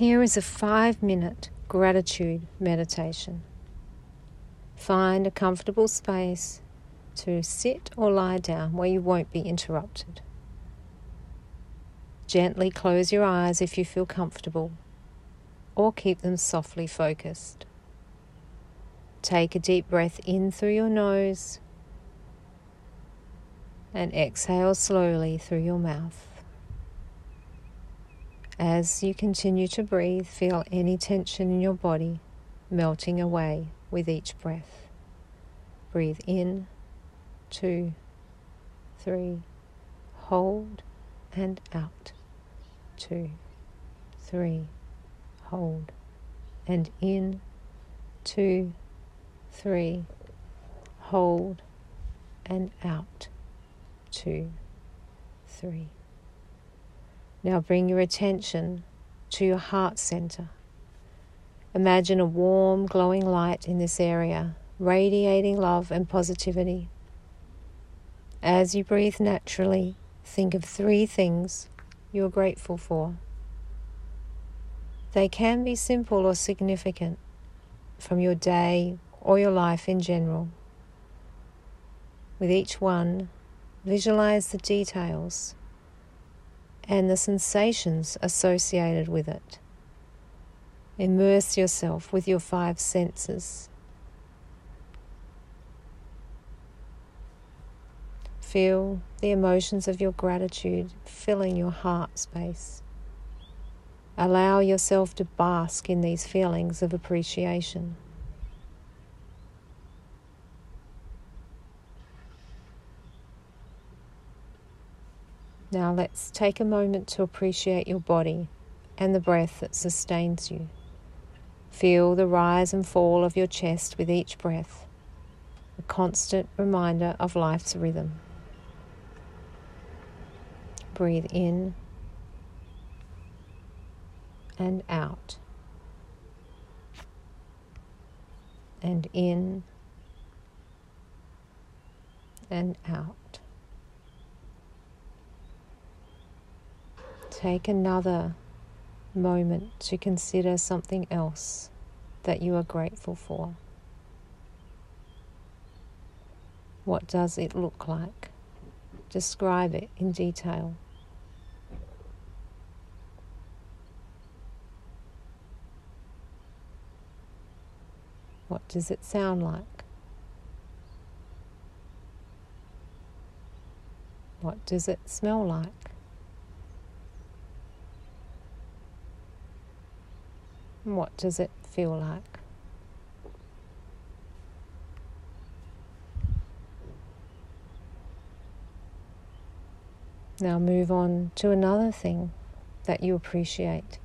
Here is a five minute gratitude meditation. Find a comfortable space to sit or lie down where you won't be interrupted. Gently close your eyes if you feel comfortable, or keep them softly focused. Take a deep breath in through your nose and exhale slowly through your mouth. As you continue to breathe, feel any tension in your body melting away with each breath. Breathe in, two, three, hold, and out. Two, three, hold, and in, two, three, hold, and out two, three. Now bring your attention to your heart center. Imagine a warm, glowing light in this area, radiating love and positivity. As you breathe naturally, think of three things you are grateful for. They can be simple or significant from your day or your life in general. With each one, Visualize the details and the sensations associated with it. Immerse yourself with your five senses. Feel the emotions of your gratitude filling your heart space. Allow yourself to bask in these feelings of appreciation. Now let's take a moment to appreciate your body and the breath that sustains you. Feel the rise and fall of your chest with each breath, a constant reminder of life's rhythm. Breathe in and out, and in and out. Take another moment to consider something else that you are grateful for. What does it look like? Describe it in detail. What does it sound like? What does it smell like? What does it feel like? Now move on to another thing that you appreciate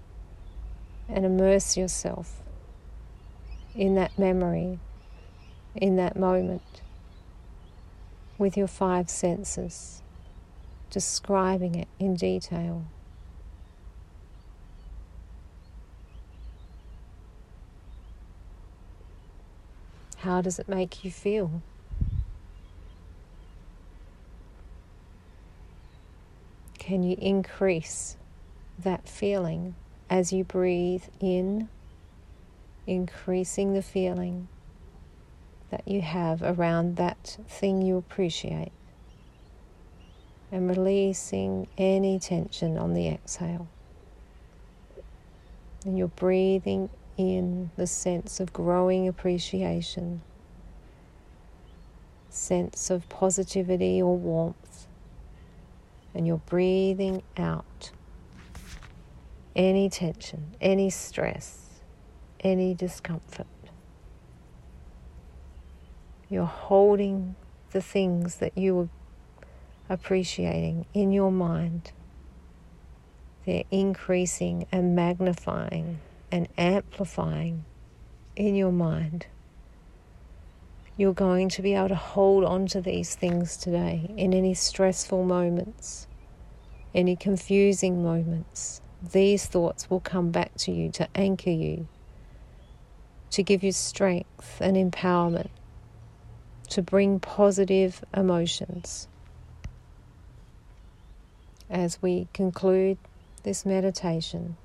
and immerse yourself in that memory, in that moment, with your five senses, describing it in detail. How does it make you feel? Can you increase that feeling as you breathe in, increasing the feeling that you have around that thing you appreciate, and releasing any tension on the exhale? And you're breathing in the sense of growing appreciation, sense of positivity or warmth, and you're breathing out any tension, any stress, any discomfort. You're holding the things that you are appreciating in your mind. They're increasing and magnifying and amplifying in your mind. You're going to be able to hold on to these things today in any stressful moments, any confusing moments. These thoughts will come back to you to anchor you, to give you strength and empowerment, to bring positive emotions. As we conclude this meditation,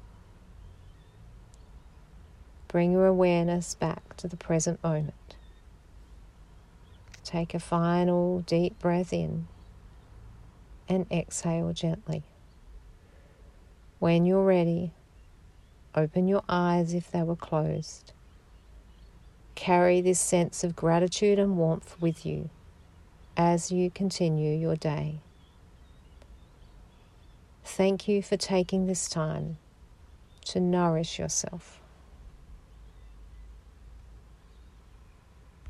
Bring your awareness back to the present moment. Take a final deep breath in and exhale gently. When you're ready, open your eyes if they were closed. Carry this sense of gratitude and warmth with you as you continue your day. Thank you for taking this time to nourish yourself.